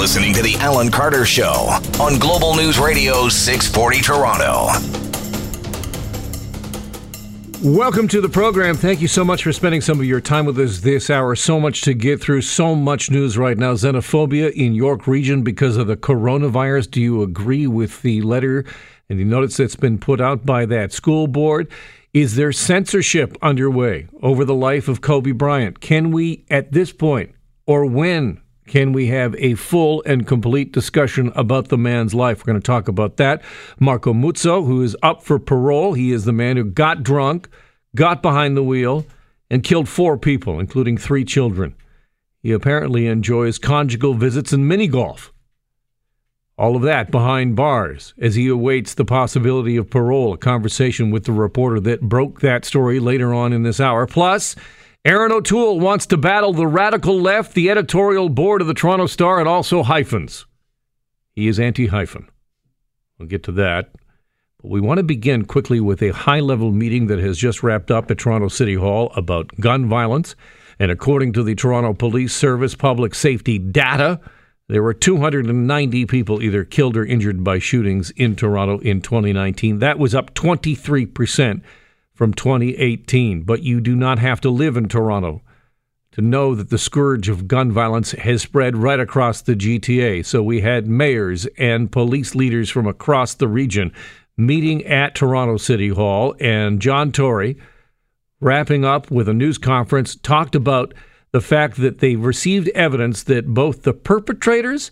listening to The Alan Carter Show on Global News Radio 640 Toronto. Welcome to the program. Thank you so much for spending some of your time with us this hour. So much to get through, so much news right now. Xenophobia in York Region because of the coronavirus. Do you agree with the letter and the notice that's been put out by that school board? Is there censorship underway over the life of Kobe Bryant? Can we, at this point, or when can we have a full and complete discussion about the man's life? We're going to talk about that. Marco Muzzo, who is up for parole, he is the man who got drunk, got behind the wheel, and killed four people, including three children. He apparently enjoys conjugal visits and mini golf. All of that behind bars as he awaits the possibility of parole. A conversation with the reporter that broke that story later on in this hour. Plus, Erin O'Toole wants to battle the radical left, the editorial board of the Toronto Star, and also hyphens. He is anti hyphen. We'll get to that. But we want to begin quickly with a high level meeting that has just wrapped up at Toronto City Hall about gun violence. And according to the Toronto Police Service public safety data, there were 290 people either killed or injured by shootings in Toronto in 2019. That was up 23% from 2018. But you do not have to live in Toronto to know that the scourge of gun violence has spread right across the GTA. So we had mayors and police leaders from across the region meeting at Toronto City Hall. And John Tory, wrapping up with a news conference, talked about the fact that they received evidence that both the perpetrators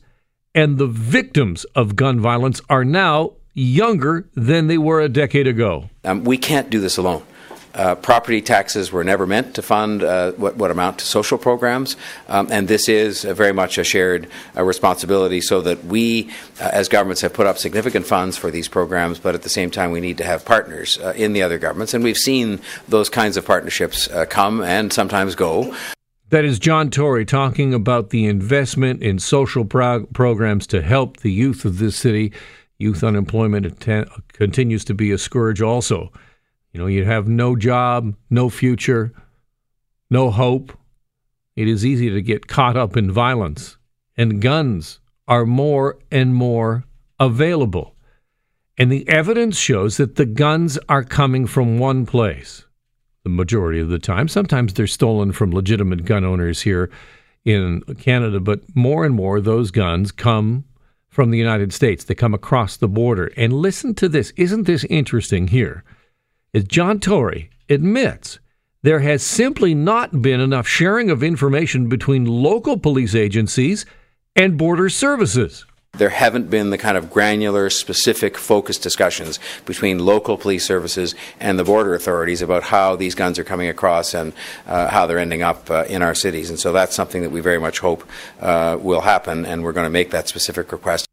and the victims of gun violence are now younger than they were a decade ago. Um, we can't do this alone. Uh, property taxes were never meant to fund uh, what, what, amount to social programs, um, and this is very much a shared uh, responsibility. So that we, uh, as governments, have put up significant funds for these programs, but at the same time, we need to have partners uh, in the other governments, and we've seen those kinds of partnerships uh, come and sometimes go. That is John Tory talking about the investment in social pro- programs to help the youth of this city. Youth unemployment continues to be a scourge, also. You know, you have no job, no future, no hope. It is easy to get caught up in violence, and guns are more and more available. And the evidence shows that the guns are coming from one place the majority of the time. Sometimes they're stolen from legitimate gun owners here in Canada, but more and more those guns come from the United States. They come across the border. And listen to this. Isn't this interesting here? As John Tory admits there has simply not been enough sharing of information between local police agencies and border services there haven't been the kind of granular, specific, focused discussions between local police services and the border authorities about how these guns are coming across and uh, how they're ending up uh, in our cities. And so that's something that we very much hope uh, will happen, and we're going to make that specific request.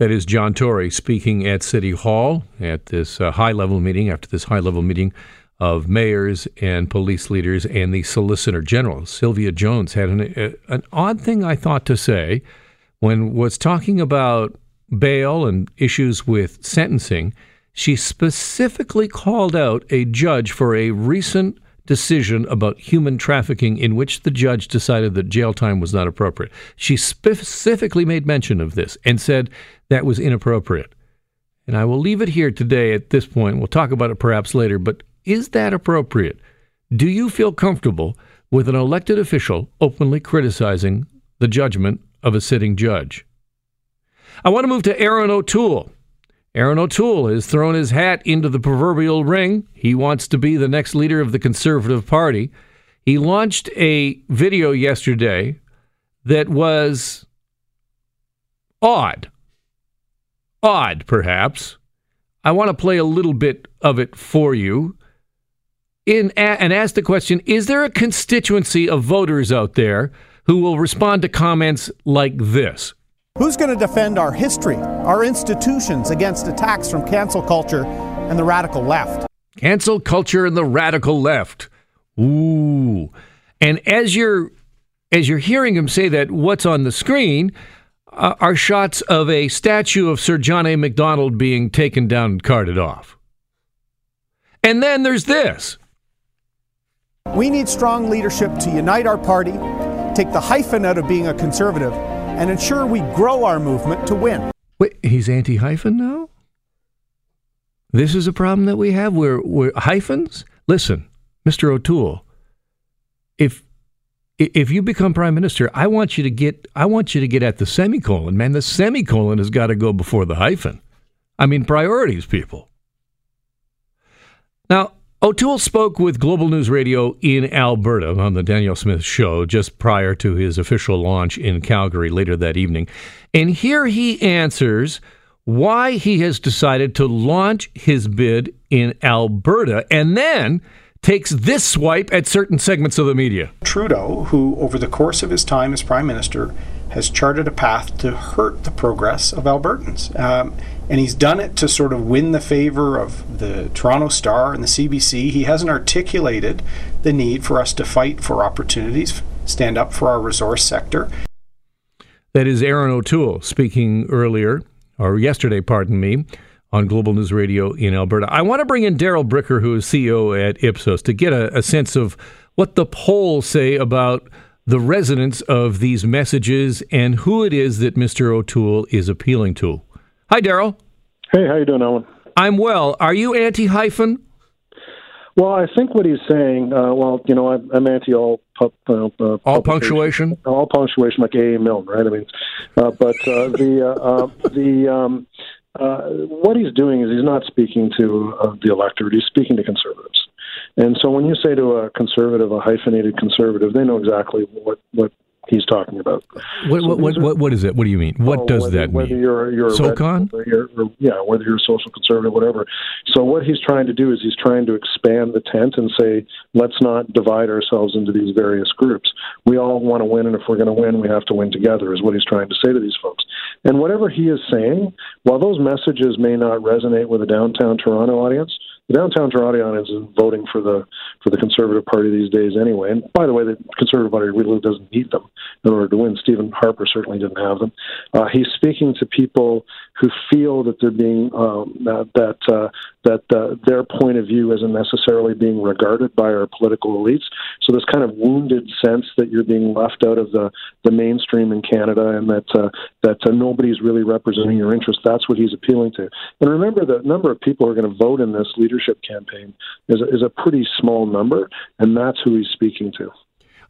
That is John Tory speaking at City Hall at this uh, high level meeting, after this high level meeting of mayors and police leaders and the Solicitor General. Sylvia Jones had an, uh, an odd thing, I thought, to say when was talking about bail and issues with sentencing, she specifically called out a judge for a recent decision about human trafficking in which the judge decided that jail time was not appropriate. She specifically made mention of this and said that was inappropriate. And I will leave it here today at this point. We'll talk about it perhaps later, but is that appropriate? Do you feel comfortable with an elected official openly criticizing the judgment of a sitting judge. I want to move to Erin O'Toole. Erin O'Toole has thrown his hat into the proverbial ring. He wants to be the next leader of the Conservative Party. He launched a video yesterday that was odd. Odd, perhaps. I want to play a little bit of it for you in, and ask the question Is there a constituency of voters out there who will respond to comments like this. Who's going to defend our history, our institutions against attacks from cancel culture and the radical left? Cancel culture and the radical left. Ooh. And as you're as you're hearing him say that, what's on the screen uh, are shots of a statue of Sir John A. Macdonald being taken down and carted off. And then there's this. We need strong leadership to unite our party take the hyphen out of being a conservative and ensure we grow our movement to win. Wait, he's anti hyphen now? This is a problem that we have. We're, we're hyphens? Listen, Mr. O'Toole, if if you become prime minister, I want you to get I want you to get at the semicolon. Man, the semicolon has got to go before the hyphen. I mean, priorities, people. Now, O'Toole spoke with Global News Radio in Alberta on the Danielle Smith show just prior to his official launch in Calgary later that evening. And here he answers why he has decided to launch his bid in Alberta and then takes this swipe at certain segments of the media. Trudeau, who over the course of his time as Prime Minister has charted a path to hurt the progress of Albertans. Um, and he's done it to sort of win the favor of the Toronto Star and the CBC. He hasn't articulated the need for us to fight for opportunities, stand up for our resource sector. That is Erin O'Toole speaking earlier, or yesterday, pardon me, on Global News Radio in Alberta. I want to bring in Darrell Bricker, who is CEO at Ipsos, to get a, a sense of what the polls say about the resonance of these messages and who it is that Mr. O'Toole is appealing to. Hi, Darrell. Hey, how you doing, Alan? I'm well. Are you anti-hyphen? Well, I think what he's saying. Uh, well, you know, I'm, I'm anti all pu- uh, uh, all punctuation, all punctuation, like A. A. Milne, right? I mean, uh, but uh, the uh, the um, what he's doing is he's not speaking to the electorate; he's speaking to conservatives. And so, when you say to a conservative, a hyphenated conservative, they know exactly what what he's talking about. What, so what, what, what is it? What do you mean? What oh, does whether, that mean? Whether you're, you're SOCON? Red, you're, or, yeah, whether you're a social conservative, whatever. So what he's trying to do is he's trying to expand the tent and say, let's not divide ourselves into these various groups. We all want to win, and if we're going to win, we have to win together, is what he's trying to say to these folks. And whatever he is saying, while those messages may not resonate with a downtown Toronto audience, the downtown Toronto audience is voting for the for the Conservative Party these days anyway. And by the way, the Conservative Party really doesn't need them in order to win. Stephen Harper certainly didn't have them. Uh, he's speaking to people who feel that they're being um, that that uh, that uh, their point of view isn't necessarily being regarded by our political elites. So this kind of wounded sense that you're being left out of the the mainstream in Canada, and that uh, that uh, nobody's really representing your interests. That's what he's appealing to. And remember, the number of people who are going to vote in this leadership campaign is a, is a pretty small number, and that's who he's speaking to.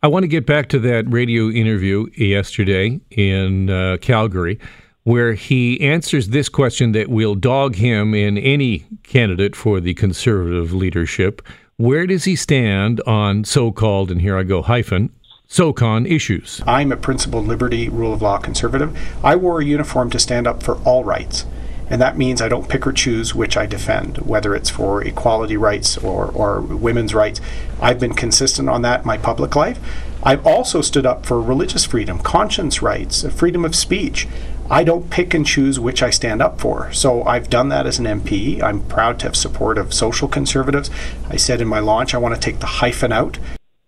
I want to get back to that radio interview yesterday in uh, Calgary where he answers this question that will dog him in any candidate for the conservative leadership. Where does he stand on so called, and here I go, hyphen, SOCON issues? I'm a principled liberty, rule of law conservative. I wore a uniform to stand up for all rights. And that means I don't pick or choose which I defend, whether it's for equality rights or, or women's rights. I've been consistent on that in my public life. I've also stood up for religious freedom, conscience rights, freedom of speech. I don't pick and choose which I stand up for. So I've done that as an MP. I'm proud to have support of social conservatives. I said in my launch I want to take the hyphen out.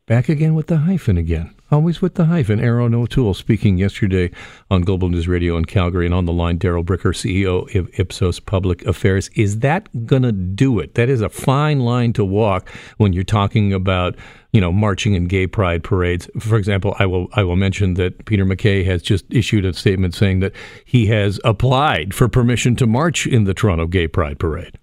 Back again with the hyphen again. Always with the hyphen. Erin O'Toole speaking yesterday on Global News Radio in Calgary and on the line, Darrell Bricker, CEO of Ipsos Public Affairs. Is that going to do it? That is a fine line to walk when you're talking about, you know, marching in gay pride parades. For example, I will I will mention that Peter MacKay has just issued a statement saying that he has applied for permission to march in the Toronto Gay Pride Parade.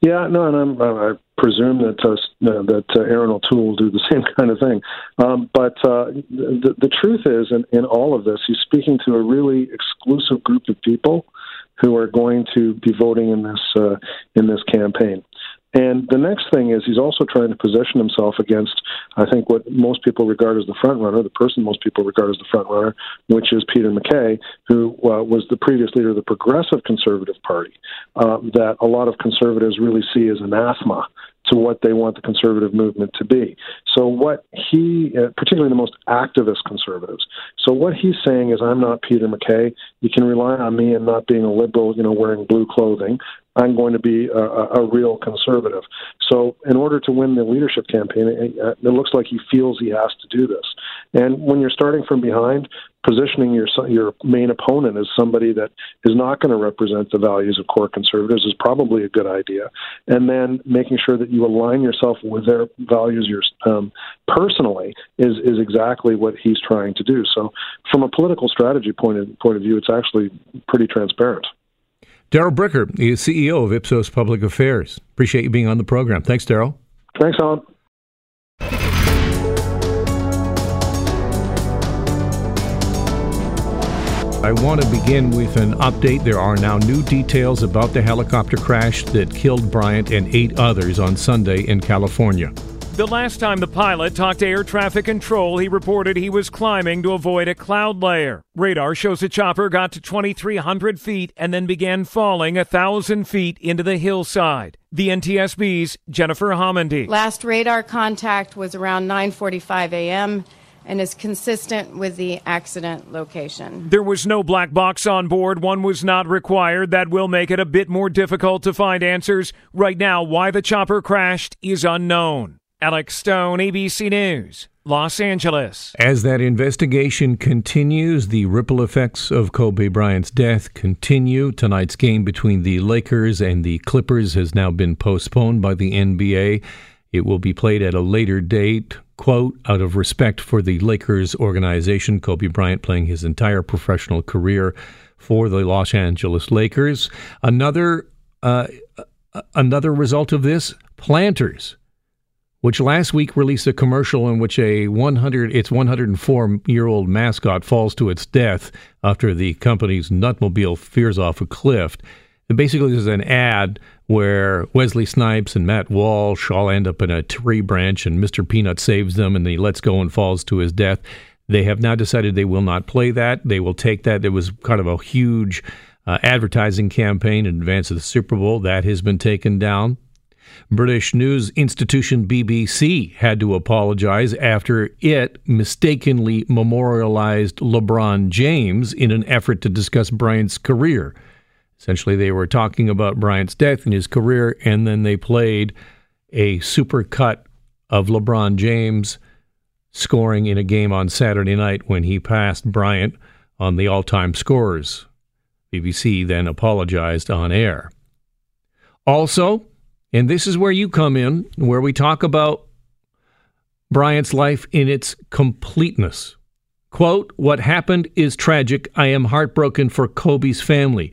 Yeah, no, and I'm, I presume that uh, that uh, Erin O'Toole will do the same kind of thing. Um, but uh, the, the truth is, in, in all of this, he's speaking to a really exclusive group of people who are going to be voting in this uh, in this campaign. And the next thing is he's also trying to position himself against, I think, what most people regard as the front runner, the person most people regard as the front runner, which is Peter MacKay, who uh, was the previous leader of the Progressive Conservative Party, uh, that a lot of conservatives really see as anathema to what they want the conservative movement to be. So, what he, uh, particularly the most activist conservatives, so what he's saying is, I'm not Peter MacKay. You can rely on me and not being a liberal, you know, wearing blue clothing. I'm going to be a, a, real conservative. So, in order to win the leadership campaign, it, it looks like he feels he has to do this. And when you're starting from behind, positioning your your main opponent as somebody that is not going to represent the values of core conservatives is probably a good idea. And then making sure that you align yourself with their values your, um, personally is is exactly what he's trying to do. So, from a political strategy point of point of view, it's actually pretty transparent. Darrell Bricker is CEO of Ipsos Public Affairs. Appreciate you being on the program. Thanks, Darrell. Thanks, Alan. I want to begin with an update. There are now new details about the helicopter crash that killed Bryant and eight others on Sunday in California. The last time the pilot talked to air traffic control, he reported he was climbing to avoid a cloud layer. Radar shows the chopper got to 2,300 feet and then began falling 1,000 feet into the hillside. The NTSB's Jennifer Homendy. Last radar contact was around 9:45 a.m and is consistent with the accident location. There was no black box on board. One was not required. That will make it a bit more difficult to find answers. Right now, why the chopper crashed is unknown. Alex Stone, ABC News, Los Angeles. As that investigation continues, the ripple effects of Kobe Bryant's death continue. Tonight's game between the Lakers and the Clippers has now been postponed by the NBA. It will be played at a later date quote, out of respect for the Lakers organization, Kobe Bryant playing his entire professional career for the Los Angeles Lakers. Another uh, another result of this, Planters, which last week released a commercial in which a 100 its 104 year old mascot falls to its death after the company's nutmobile veers off a cliff. And basically, there's an ad where Wesley Snipes and Matt Walsh all end up in a tree branch, and Mr. Peanut saves them, and he lets go and falls to his death. They have now decided they will not play that. They will take that. There was kind of a huge uh, advertising campaign in advance of the Super Bowl. That has been taken down. British news institution BBC had to apologize after it mistakenly memorialized LeBron James in an effort to discuss Bryant's career. Essentially, they were talking about Bryant's death and his career, and then they played a super cut of LeBron James scoring in a game on Saturday night when he passed Bryant on the all time scorers. BBC then apologized on air. Also, and this is where you come in, where we talk about Bryant's life in its completeness. Quote, What happened is tragic. I am heartbroken for Kobe's family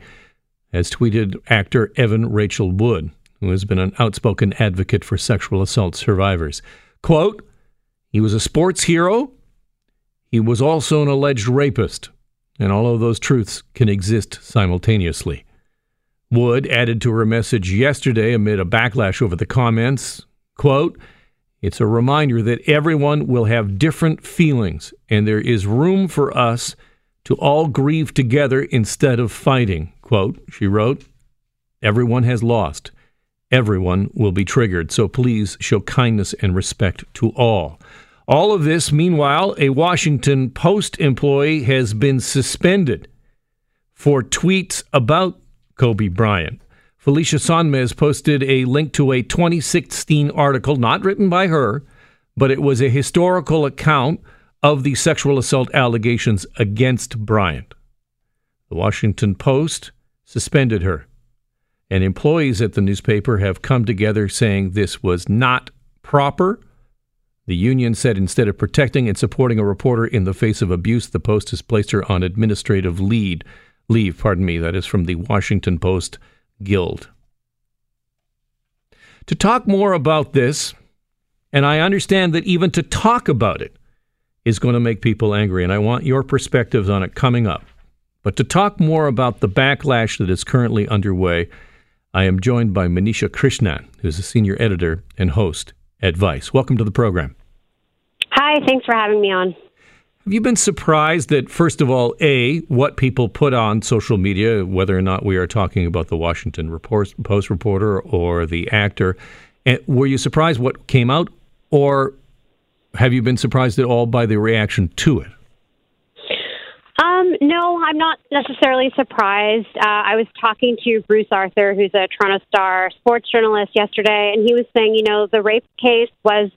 as tweeted actor Evan Rachel Wood, who has been an outspoken advocate for sexual assault survivors. Quote, he was a sports hero. He was also an alleged rapist, and all of those truths can exist simultaneously. Wood added to her message yesterday amid a backlash over the comments, quote, it's a reminder that everyone will have different feelings, and there is room for us to all grieve together instead of fighting. Quote, she wrote, Everyone has lost. Everyone will be triggered. So please show kindness and respect to all. All of this, meanwhile, a Washington Post employee has been suspended for tweets about Kobe Bryant. Felicia Sonmez posted a link to a 2016 article, not written by her, but it was a historical account of the sexual assault allegations against Bryant. The Washington Post suspended her, and employees at the newspaper have come together saying this was not proper. The union said instead of protecting and supporting a reporter in the face of abuse, the Post has placed her on administrative lead, leave. Pardon me. That is from the Washington Post Guild. To talk more about this, and I understand that even to talk about it is going to make people angry, and I want your perspectives on it coming up. But to talk more about the backlash that is currently underway, I am joined by Manisha Krishnan, who's a senior editor and host at Vice. Welcome to the program. Hi, thanks for having me on. Have you been surprised that, first of all, A, what people put on social media, whether or not we are talking about the Washington Post reporter or the actor, and were you surprised what came out, or have you been surprised at all by the reaction to it? Um, no, I'm not necessarily surprised. Uh, I was talking to Bruce Arthur, who's a Toronto Star sports journalist, yesterday, and he was saying, you know, the rape case was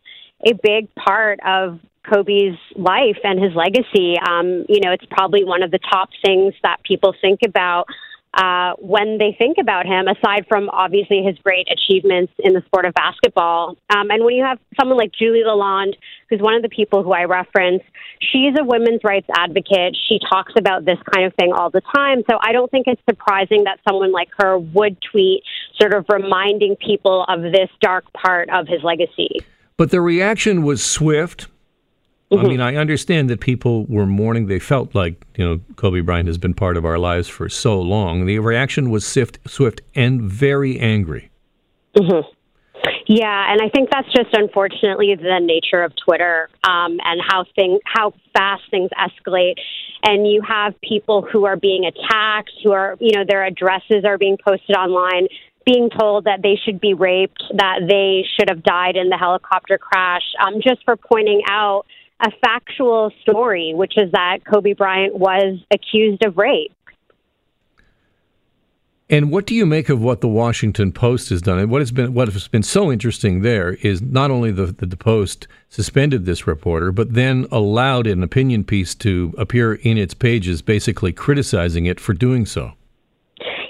a big part of Kobe's life and his legacy. Um, you know, it's probably one of the top things that people think about uh, when they think about him, aside from obviously his great achievements in the sport of basketball. Um, and when you have someone like Julie Lalonde, who's one of the people who I reference, she's a women's rights advocate. She talks about this kind of thing all the time. So I don't think it's surprising that someone like her would tweet, sort of reminding people of this dark part of his legacy. But the reaction was swift. Mm-hmm. I mean, I understand that people were mourning. They felt like, you know, Kobe Bryant has been part of our lives for so long. The reaction was swift, swift and very angry. Mm-hmm. Yeah, and I think that's just unfortunately the nature of Twitter um, and how thing how fast things escalate. And you have people who are being attacked, who are you know their addresses are being posted online, being told that they should be raped, that they should have died in the helicopter crash, um, just for pointing out a factual story, which is that Kobe Bryant was accused of rape. And what do you make of what the Washington Post has done? And what has been what has been so interesting there is not only the, the, the Post suspended this reporter, but then allowed an opinion piece to appear in its pages, basically criticizing it for doing so.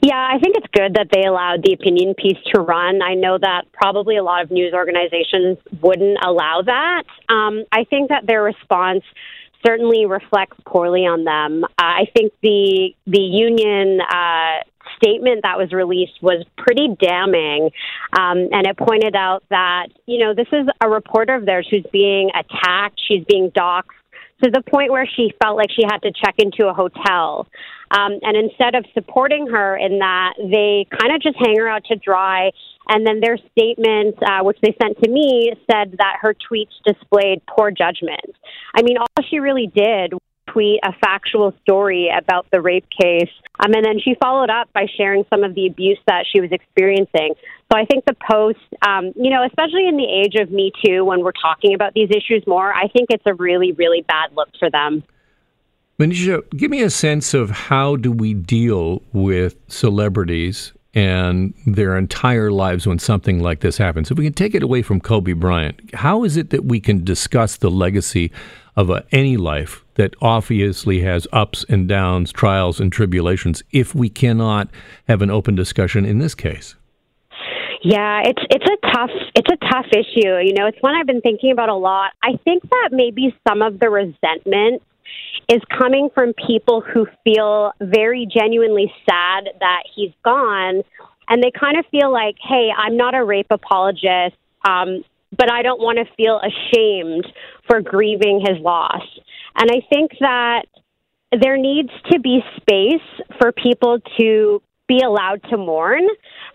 Yeah, I think it's good that they allowed the opinion piece to run. I know that probably a lot of news organizations wouldn't allow that. Um, I think that their response certainly reflects poorly on them. Uh, I think the the union uh, statement that was released was pretty damning, um, and it pointed out that you know this is a reporter of theirs who's being attacked, she's being doxxed to the point where she felt like she had to check into a hotel. Um, and instead of supporting her in that, they kind of just hang her out to dry. And then their statement, uh, which they sent to me, said that her tweets displayed poor judgment. I mean, all she really did tweet a factual story about the rape case. Um, and then she followed up by sharing some of the abuse that she was experiencing. So I think the post, um, you know, especially in the age of Me Too, when we're talking about these issues more, I think it's a really, really bad look for them. Manisha, give me a sense of how do we deal with celebrities and their entire lives when something like this happens. If we can take it away from Kobe Bryant, how is it that we can discuss the legacy of a, any life that obviously has ups and downs, trials and tribulations, if we cannot have an open discussion in this case? Yeah, it's it's a tough it's a tough issue. You know, it's one I've been thinking about a lot. I think that maybe some of the resentment is coming from people who feel very genuinely sad that he's gone, and they kind of feel like, "Hey, I'm not a rape apologist, um, but I don't want to feel ashamed for grieving his loss." And I think that there needs to be space for people to be allowed to mourn,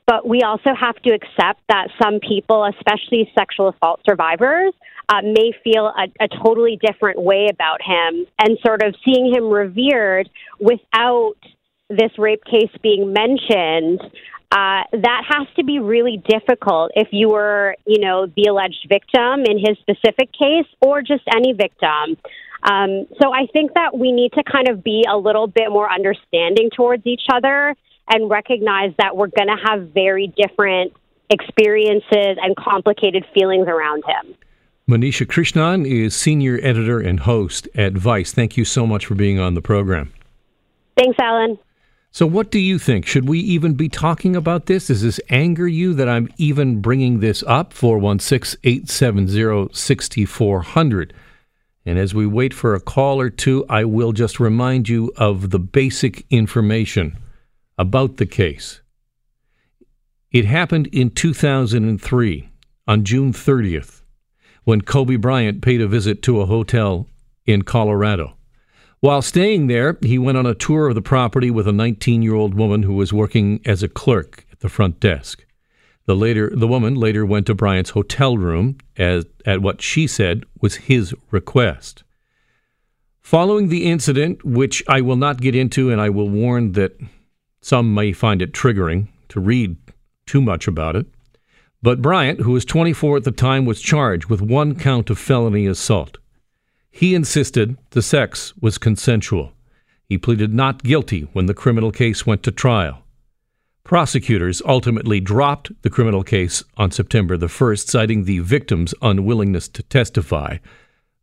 but we also have to accept that some people, especially sexual assault survivors, uh, may feel a, a totally different way about him and sort of seeing him revered without this rape case being mentioned uh, that has to be really difficult if you were, you know, the alleged victim in his specific case or just any victim. Um, so I think that we need to kind of be a little bit more understanding towards each other and recognize that we're going to have very different experiences and complicated feelings around him. Manisha Krishnan is senior editor and host at Vice. Thank you so much for being on the program. Thanks, Alan. So, what do you think? Should we even be talking about this? Does this anger you that I'm even bringing this up? 416 870 6400. And as we wait for a call or two, I will just remind you of the basic information about the case. It happened in 2003 on June 30th when Kobe Bryant paid a visit to a hotel in Colorado. While staying there, he went on a tour of the property with a 19 year old woman who was working as a clerk at the front desk. The, later, the woman later went to Bryant's hotel room as, at what she said was his request. Following the incident, which I will not get into, and I will warn that some may find it triggering to read too much about it. But Bryant, who was 24 at the time, was charged with one count of felony assault. He insisted the sex was consensual. He pleaded not guilty when the criminal case went to trial. Prosecutors ultimately dropped the criminal case on September the 1st, citing the victim's unwillingness to testify.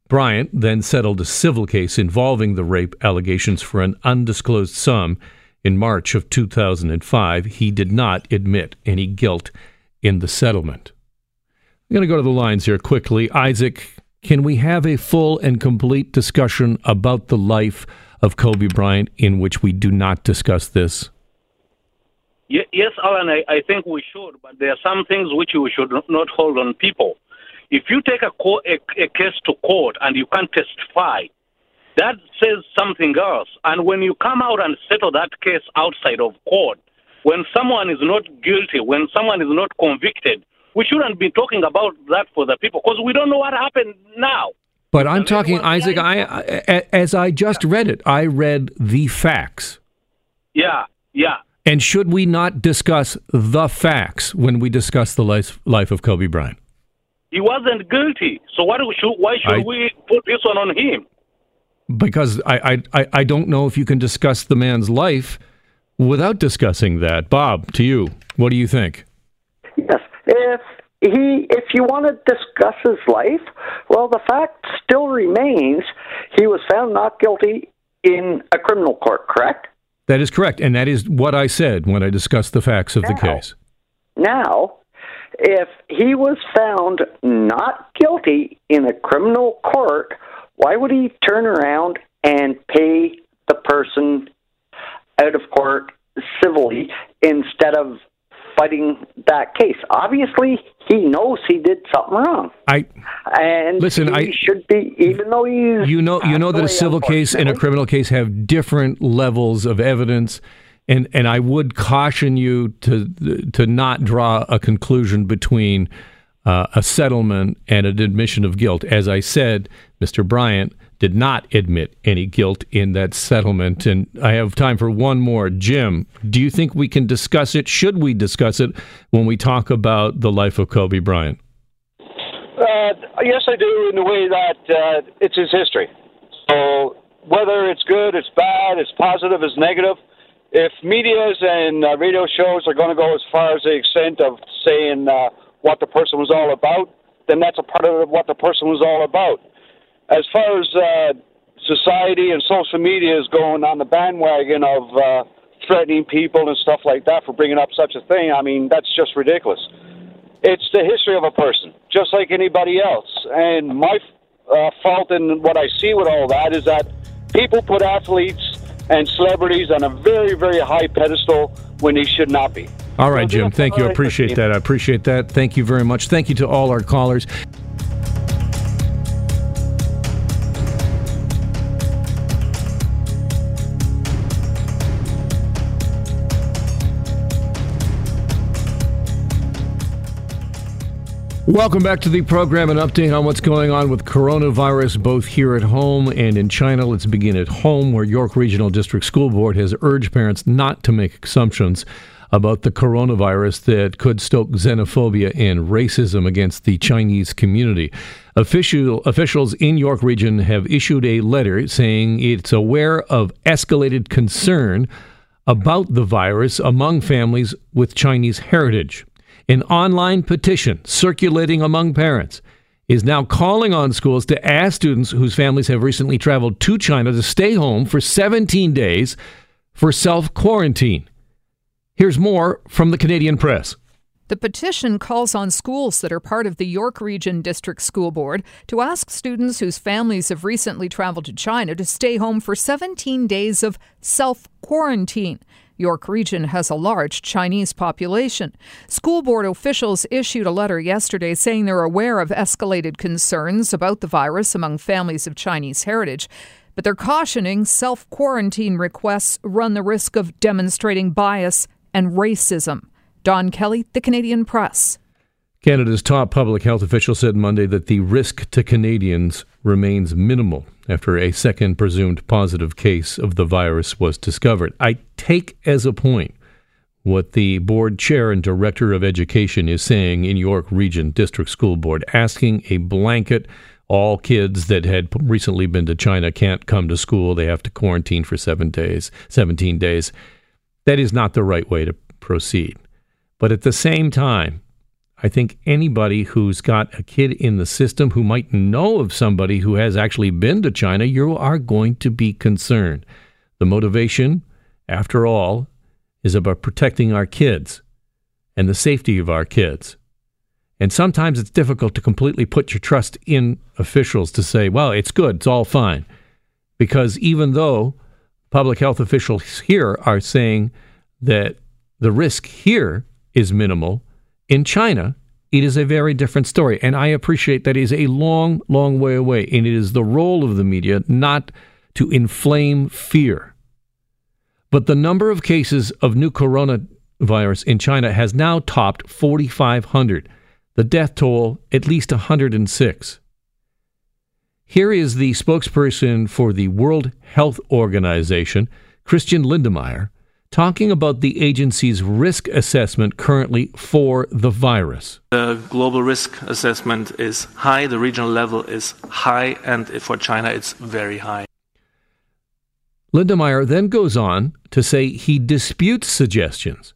Bryant then settled a civil case involving the rape allegations for an undisclosed sum in March of 2005. He did not admit any guilt in the settlement. I'm going to go to the lines here quickly. Isaac, can we have a full and complete discussion about the life of Kobe Bryant in which we do not discuss this? Yes, Alan, I, I think we should, but there are some things which we should not hold on people. If you take a, co- a, a case to court and you can't testify, that says something else. And when you come out and settle that case outside of court, when someone is not guilty, when someone is not convicted, we shouldn't be talking about that for the people because we don't know what happened now. But I'm talking, Isaac. I, I, as I just read it, I read the facts. Yeah, yeah. And should we not discuss the facts when we discuss the life, life of Kobe Bryant? He wasn't guilty. So what should, why should I, we put this one on him? Because I, I, I don't know if you can discuss the man's life without discussing that. Bob, to you, what do you think? Yes. If he, if you want to discuss his life, well, the fact still remains he was found not guilty in a criminal court, correct? That is correct. And that is what I said when I discussed the facts of now, the case. Now, if he was found not guilty in a criminal court, why would he turn around and pay the person out of court civilly instead of fighting that case? Obviously, he knows he did something wrong. I and listen. He I should be, even though he's you know you know that a civil case and a criminal case have different levels of evidence and and I would caution you to to not draw a conclusion between uh, a settlement and an admission of guilt. As I said, Mr. Bryant did not admit any guilt in that settlement. And I have time for one more. Jim, do you think we can discuss it? Should we discuss it when we talk about the life of Kobe Bryant? Uh, yes, I do, in the way that uh, it's his history. So whether it's good, it's bad, it's positive, it's negative, if medias and uh, radio shows are going to go as far as the extent of saying uh, what the person was all about, then that's a part of what the person was all about. As far as uh, society and social media is going on the bandwagon of uh, threatening people and stuff like that for bringing up such a thing, I mean, that's just ridiculous. It's the history of a person, just like anybody else. And my uh, fault in what I see with all that is that people put athletes and celebrities on a very, very high pedestal when they should not be. All right, Jim. Thank you. I appreciate that. I appreciate that. Thank you very much. Thank you to all our callers. Welcome back to the program. An update on what's going on with coronavirus both here at home and in China. Let's begin at home, where York Regional District School Board has urged parents not to make assumptions about the coronavirus that could stoke xenophobia and racism against the Chinese community. Official, officials in York Region have issued a letter saying it's aware of escalated concern about the virus among families with Chinese heritage. An online petition circulating among parents is now calling on schools to ask students whose families have recently traveled to China to stay home for 17 days for self quarantine. Here's more from the Canadian Press. The petition calls on schools that are part of the York Region District School Board to ask students whose families have recently traveled to China to stay home for 17 days of self quarantine. York Region has a large Chinese population. School board officials issued a letter yesterday saying they're aware of escalated concerns about the virus among families of Chinese heritage, but they're cautioning self quarantine requests run the risk of demonstrating bias and racism. Don Kelly, The Canadian Press. Canada's top public health official said Monday that the risk to Canadians remains minimal after a second presumed positive case of the virus was discovered. I take as a point what the board chair and director of education is saying in York Region District School Board, asking a blanket all kids that had recently been to China can't come to school. They have to quarantine for seven days, 17 days. That is not the right way to proceed. But at the same time, I think anybody who's got a kid in the system who might know of somebody who has actually been to China, you are going to be concerned. The motivation, after all, is about protecting our kids and the safety of our kids. And sometimes it's difficult to completely put your trust in officials to say, well, it's good, it's all fine. Because even though public health officials here are saying that the risk here is minimal, in China, it is a very different story. And I appreciate that is a long, long way away. And it is the role of the media not to inflame fear. But the number of cases of new coronavirus in China has now topped 4,500. The death toll, at least 106. Here is the spokesperson for the World Health Organization, Christian Lindmeier, talking about the agency's risk assessment currently for the virus. The global risk assessment is high, the regional level is high, and for China, it's very high. Lindmeier then goes on to say he disputes suggestions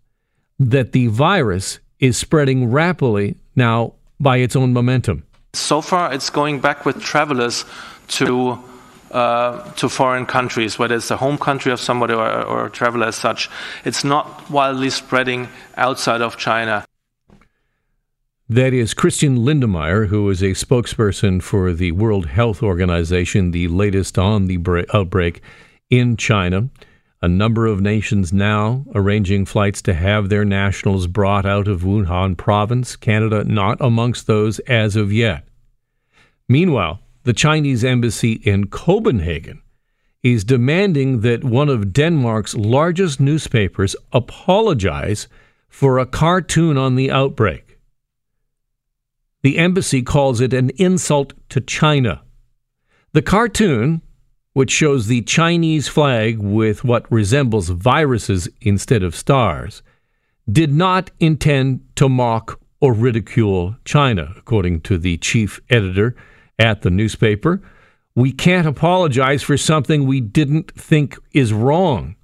that the virus is spreading rapidly now by its own momentum. So far, it's going back with travelers to uh, to foreign countries, whether it's the home country of somebody or, or a traveler as such. It's not wildly spreading outside of China. That is Christian Lindmeier, who is a spokesperson for the World Health Organization, the latest on the outbreak in China. A number of nations now arranging flights to have their nationals brought out of Wuhan province, Canada not amongst those as of yet. Meanwhile, the Chinese embassy in Copenhagen is demanding that one of Denmark's largest newspapers apologize for a cartoon on the outbreak. The embassy calls it an insult to China. The cartoon, which shows the Chinese flag with what resembles viruses instead of stars, did not intend to mock or ridicule China, according to the chief editor at the newspaper. We can't apologize for something we didn't think is wrong,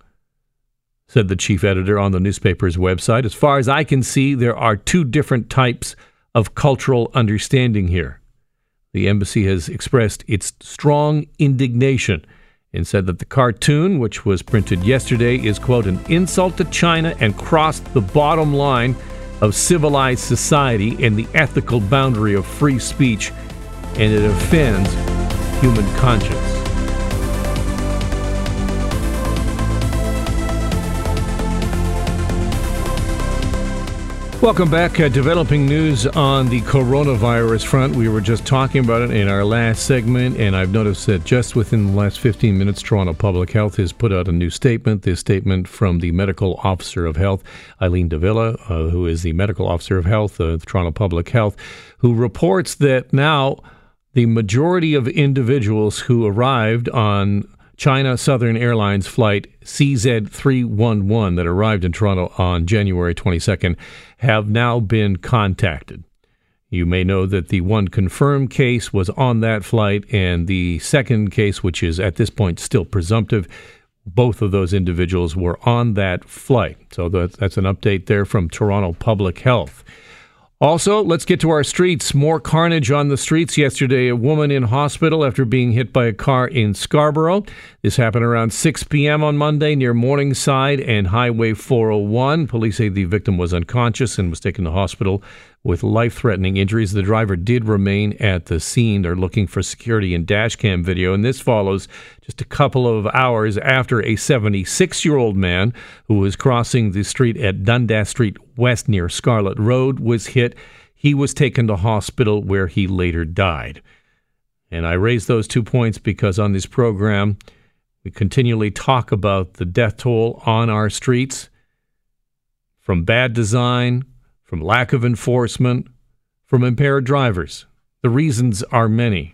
said the chief editor on the newspaper's website. As far as I can see, there are two different types of cultural understanding here. The embassy has expressed its strong indignation and said that the cartoon, which was printed yesterday, is, quote, an insult to China and crossed the bottom line of civilized society and the ethical boundary of free speech and it offends human conscience. Welcome back. Uh, developing news on the coronavirus front. We were just talking about it in our last segment, and I've noticed that just within the last 15 minutes, Toronto Public Health has put out a new statement. This statement from the medical officer of health, Eileen De Villa, uh, who is the medical officer of health of Toronto Public Health, who reports that now the majority of individuals who arrived on China Southern Airlines flight CZ311 that arrived in Toronto on January 22nd have now been contacted. You may know that the one confirmed case was on that flight, and the second case, which is at this point still presumptive, both of those individuals were on that flight. So that's an update there from Toronto Public Health. Also, let's get to our streets. More carnage on the streets yesterday. A woman in hospital after being hit by a car in Scarborough. This happened around 6 p.m. on Monday near Morningside and Highway 401. Police say the victim was unconscious and was taken to hospital with life threatening injuries. The driver did remain at the scene. They're looking for security and dashcam video. And this follows just a couple of hours after a 76 year old man who was crossing the street at Dundas Street West near Scarlett Road was hit. He was taken to hospital where he later died. And I raise those two points because on this program, we continually talk about the death toll on our streets from bad design, from lack of enforcement, from impaired drivers. The reasons are many,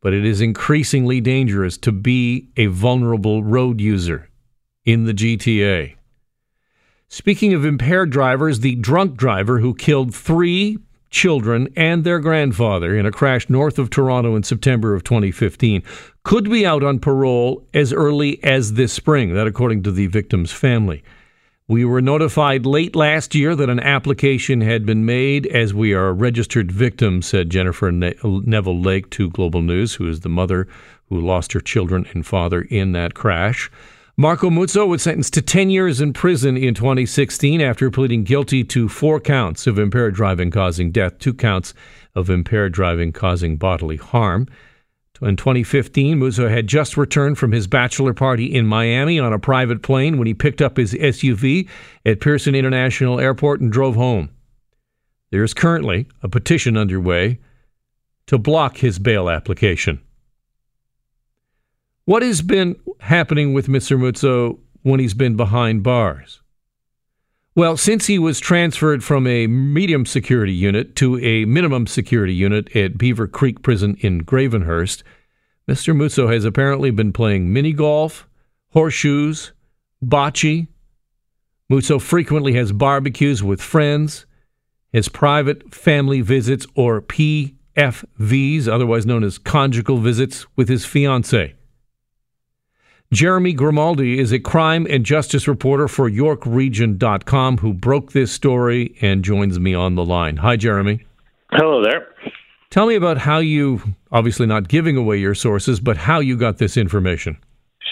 but it is increasingly dangerous to be a vulnerable road user in the GTA. Speaking of impaired drivers, the drunk driver who killed three children and their grandfather in a crash north of Toronto in September of 2015 could be out on parole as early as this spring, that according to the victim's family. We were notified late last year that an application had been made as we are a registered victim, said Jennifer ne- Neville Lake to Global News, who is the mother who lost her children and father in that crash. Marco Muzzo was sentenced to 10 years in prison in 2016 after pleading guilty to four counts of impaired driving causing death, two counts of impaired driving causing bodily harm. In 2015, Muzzo had just returned from his bachelor party in Miami on a private plane when he picked up his SUV at Pearson International Airport and drove home. There is currently a petition underway to block his bail application. What has been happening with Mr. Muzzo when he's been behind bars? Well, since he was transferred from a medium security unit to a minimum security unit at Beaver Creek Prison in Gravenhurst, Mr. Muzzo has apparently been playing mini golf, horseshoes, bocce. Muzzo frequently has barbecues with friends, his private family visits or PFVs, otherwise known as conjugal visits, with his fiancee. Jeremy Grimaldi is a crime and justice reporter for YorkRegion.com who broke this story and joins me on the line. Hi, Jeremy. Hello there. Tell me about how you, obviously not giving away your sources, but how you got this information.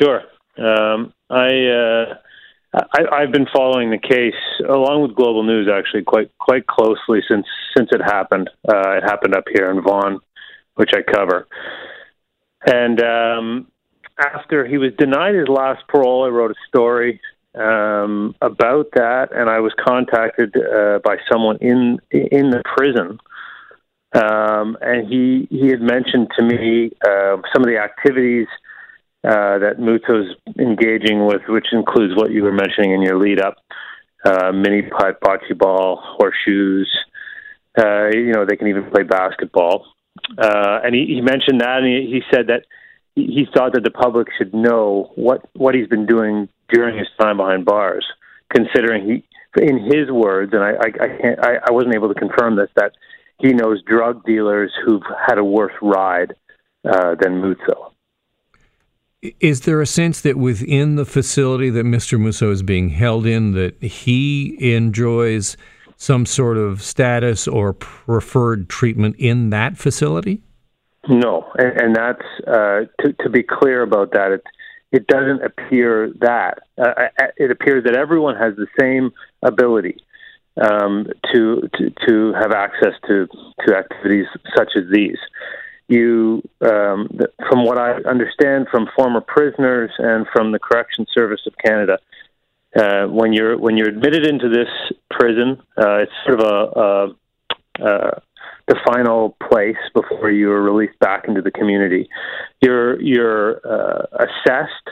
Sure. Um, I, uh, I have been following the case along with Global News actually quite quite closely since since it happened. Uh, it happened up here in Vaughan, which I cover, and um, after he was denied his last parole, I wrote a story um, about that, and I was contacted uh, by someone in in the prison, um, and he he had mentioned to me uh, some of the activities uh, that Muzzo's engaging with, which includes what you were mentioning in your lead up: uh, mini putt, bocce ball, horseshoes. Uh, you know, they can even play basketball. Uh, and he, he mentioned that, and he, he said that he thought that the public should know what what he's been doing during his time behind bars, considering he, in his words, and I I, I can't I, I wasn't able to confirm this that he knows drug dealers who've had a worse ride uh, than Muzzo. Is there a sense that within the facility that Mr. Muzzo is being held in, that he enjoys some sort of status or preferred treatment in that facility? No, and, and that's uh, to, to be clear about that. It it doesn't appear that uh, uh, it appears that everyone has the same ability um, to, to to have access to to activities such as these. You, um, from what I understand from former prisoners and from the Correction Service of Canada, uh, when you're when you're admitted into this prison, uh, it's sort of a, a, a the final place before you are released back into the community. You're you're uh, assessed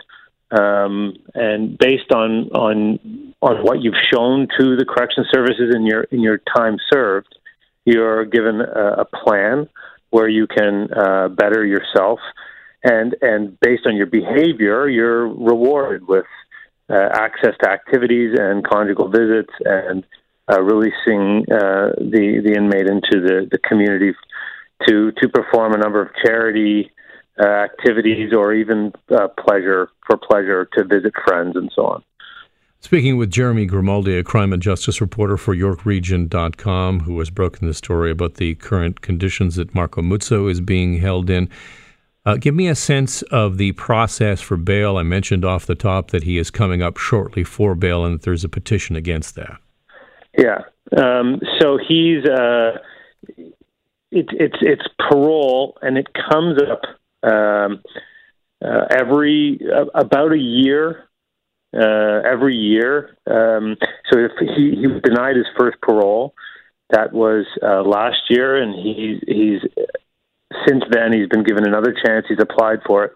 um, and based on on on what you've shown to the correction services in your in your time served, you're given a, a plan where you can uh, better yourself, and and based on your behavior, you're rewarded with uh, access to activities and conjugal visits and releasing uh, the the inmate into the, the community to to perform a number of charity uh, activities or even uh, pleasure for pleasure to visit friends and so on. Speaking with Jeremy Grimaldi, a crime and justice reporter for YorkRegion.com, who has broken the story about the current conditions that Marco Muzzo is being held in. Uh, give me a sense of the process for bail. I mentioned off the top that he is coming up shortly for bail and that there's a petition against that. Yeah. Um, so he's uh, it, it's it's parole, and it comes up um, uh, every uh, about a year. Uh, every year. Um, so if he, he was denied his first parole, that was uh, last year, and he, he's since then he's been given another chance. He's applied for it.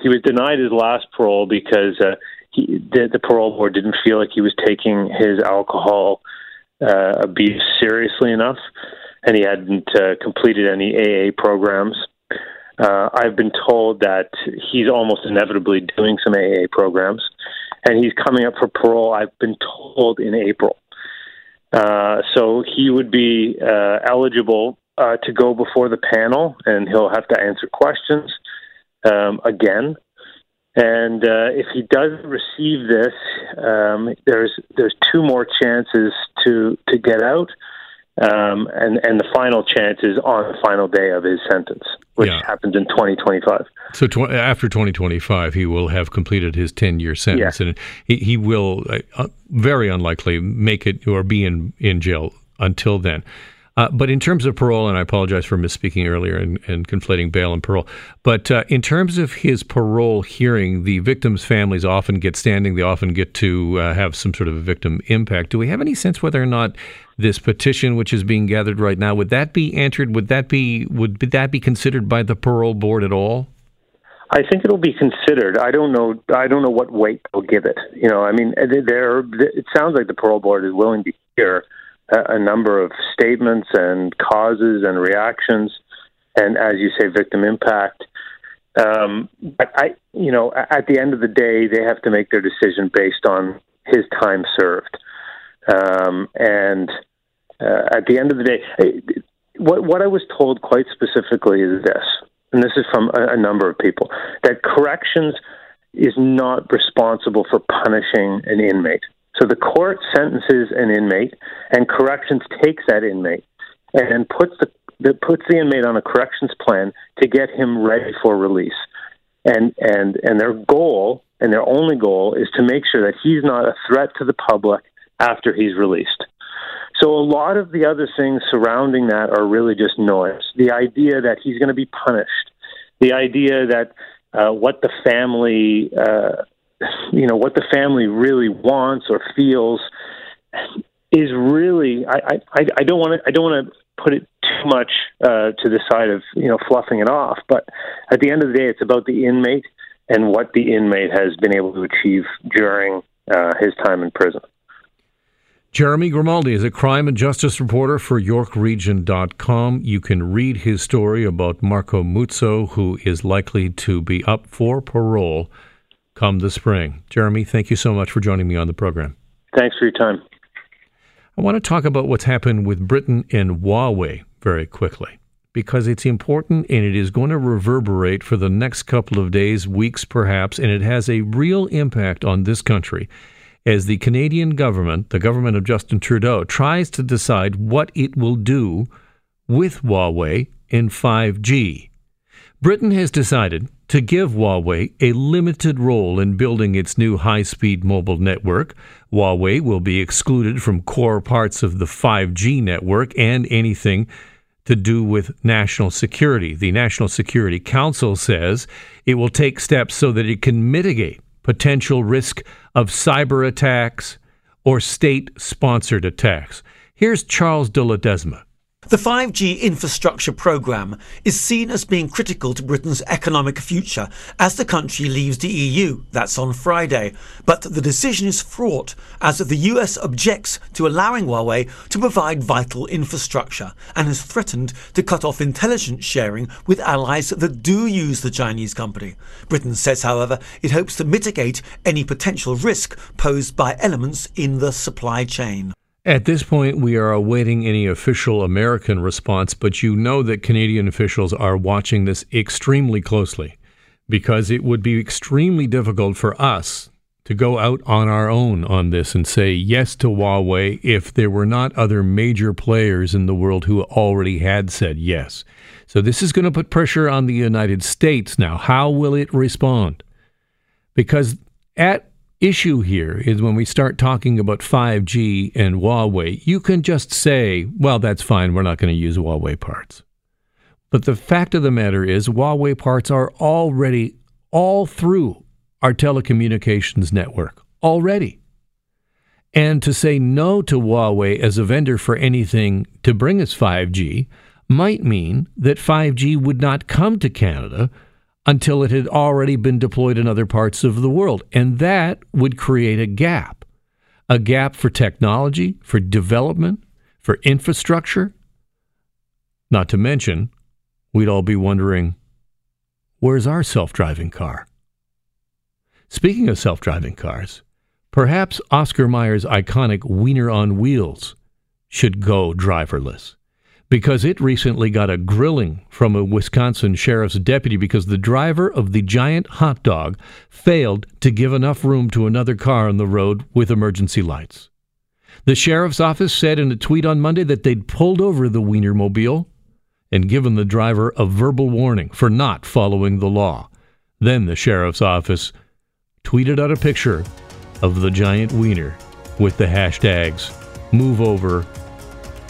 He was denied his last parole because uh, he, the, the parole board didn't feel like he was taking his alcohol uh, abuse seriously enough, and he hadn't uh, completed any AA programs. Uh, I've been told that he's almost inevitably doing some AA programs, and he's coming up for parole. I've been told in April, uh, so he would be uh, eligible uh, to go before the panel, and he'll have to answer questions um, again. And uh, if he doesn't receive this, um, there's there's two more chances to to get out, um, and and the final chance is on the final day of his sentence, which Yeah. happens in 2025. So tw- after 2025, he will have completed his 10 year sentence, and he, he will uh, uh, very unlikely make it or be in, in jail until then. Uh, but in terms of parole, and I apologize for misspeaking earlier and, and conflating bail and parole, but uh, in terms of his parole hearing, the victims' families often get standing. They often get to uh, have some sort of a victim impact. Do we have any sense whether or not this petition, which is being gathered right now, would that be entered? Would that be would that be considered by the parole board at all? I think it'll be considered. I don't know. I don't know what weight they'll give it. You know, I mean, there. It sounds like the parole board is willing to hear a, number of statements and causes and reactions, and as you say, victim impact. Um, but I, you know, at the end of the day, they have to make their decision based on his time served, um, and uh, at the end of the day, what what I was told quite specifically is this and this is from a, a number of people, that corrections is not responsible for punishing an inmate. So the court sentences an inmate, and corrections takes that inmate and puts the, the puts the inmate on a corrections plan to get him ready for release. And and and their goal and their only goal is to make sure that he's not a threat to the public after he's released. So a lot of the other things surrounding that are really just noise. The idea that he's going to be punished, the idea that uh, what the family, uh, you know, what the family really wants or feels is really. I I, I don't want to. I don't want to put it too much uh, to the side of you know fluffing it off. But at the end of the day, it's about the inmate and what the inmate has been able to achieve during uh, his time in prison. Jeremy Grimaldi is a crime and justice reporter for YorkRegion.com. You can read his story about Marco Muzzo, who is likely to be up for parole come the spring. Jeremy, thank you so much for joining me on the program. Thanks for your time. I want to talk about what's happened with Britain and Huawei very quickly because it's important and it is going to reverberate for the next couple of days, weeks perhaps, and it has a real impact on this country as the Canadian government, the government of Justin Trudeau, tries to decide what it will do with Huawei and 5G. Britain has decided to give Huawei a limited role in building its new high speed mobile network. Huawei will be excluded from core parts of the 5G network and anything to do with national security. The National Security Council says it will take steps so that it can mitigate potential risk of cyber attacks or state sponsored attacks. Here's Charles de Ledesma. The 5G infrastructure programme is seen as being critical to Britain's economic future as the country leaves the EU. That's on Friday. But the decision is fraught as the US objects to allowing Huawei to provide vital infrastructure and has threatened to cut off intelligence sharing with allies that do use the Chinese company. Britain says, however, it hopes to mitigate any potential risk posed by elements in the supply chain. At this point, we are awaiting any official American response, but you know that Canadian officials are watching this extremely closely because it would be extremely difficult for us to go out on our own on this and say yes to Huawei if there were not other major players in the world who already had said yes. So this is going to put pressure on the United States now. How will it respond? Because at issue here is when we start talking about 5G and Huawei, you can just say, well, that's fine, we're not going to use Huawei parts. But the fact of the matter is, Huawei parts are already all through our telecommunications network, already. And to say no to Huawei as a vendor for anything to bring us 5G might mean that 5G would not come to Canada until it had already been deployed in other parts of the world. And that would create a gap a gap for technology, for development, for infrastructure. Not to mention, we'd all be wondering where's our self driving car? Speaking of self driving cars, perhaps Oscar Mayer's iconic Wiener on Wheels should go driverless. Because it recently got a grilling from a Wisconsin sheriff's deputy because the driver of the giant hot dog failed to give enough room to another car on the road with emergency lights. The sheriff's office said in a tweet on Monday that they'd pulled over the Wienermobile and given the driver a verbal warning for not following the law. Then the sheriff's office tweeted out a picture of the giant wiener with the hashtags move over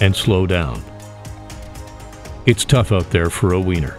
and slow down. It's tough out there for a wiener.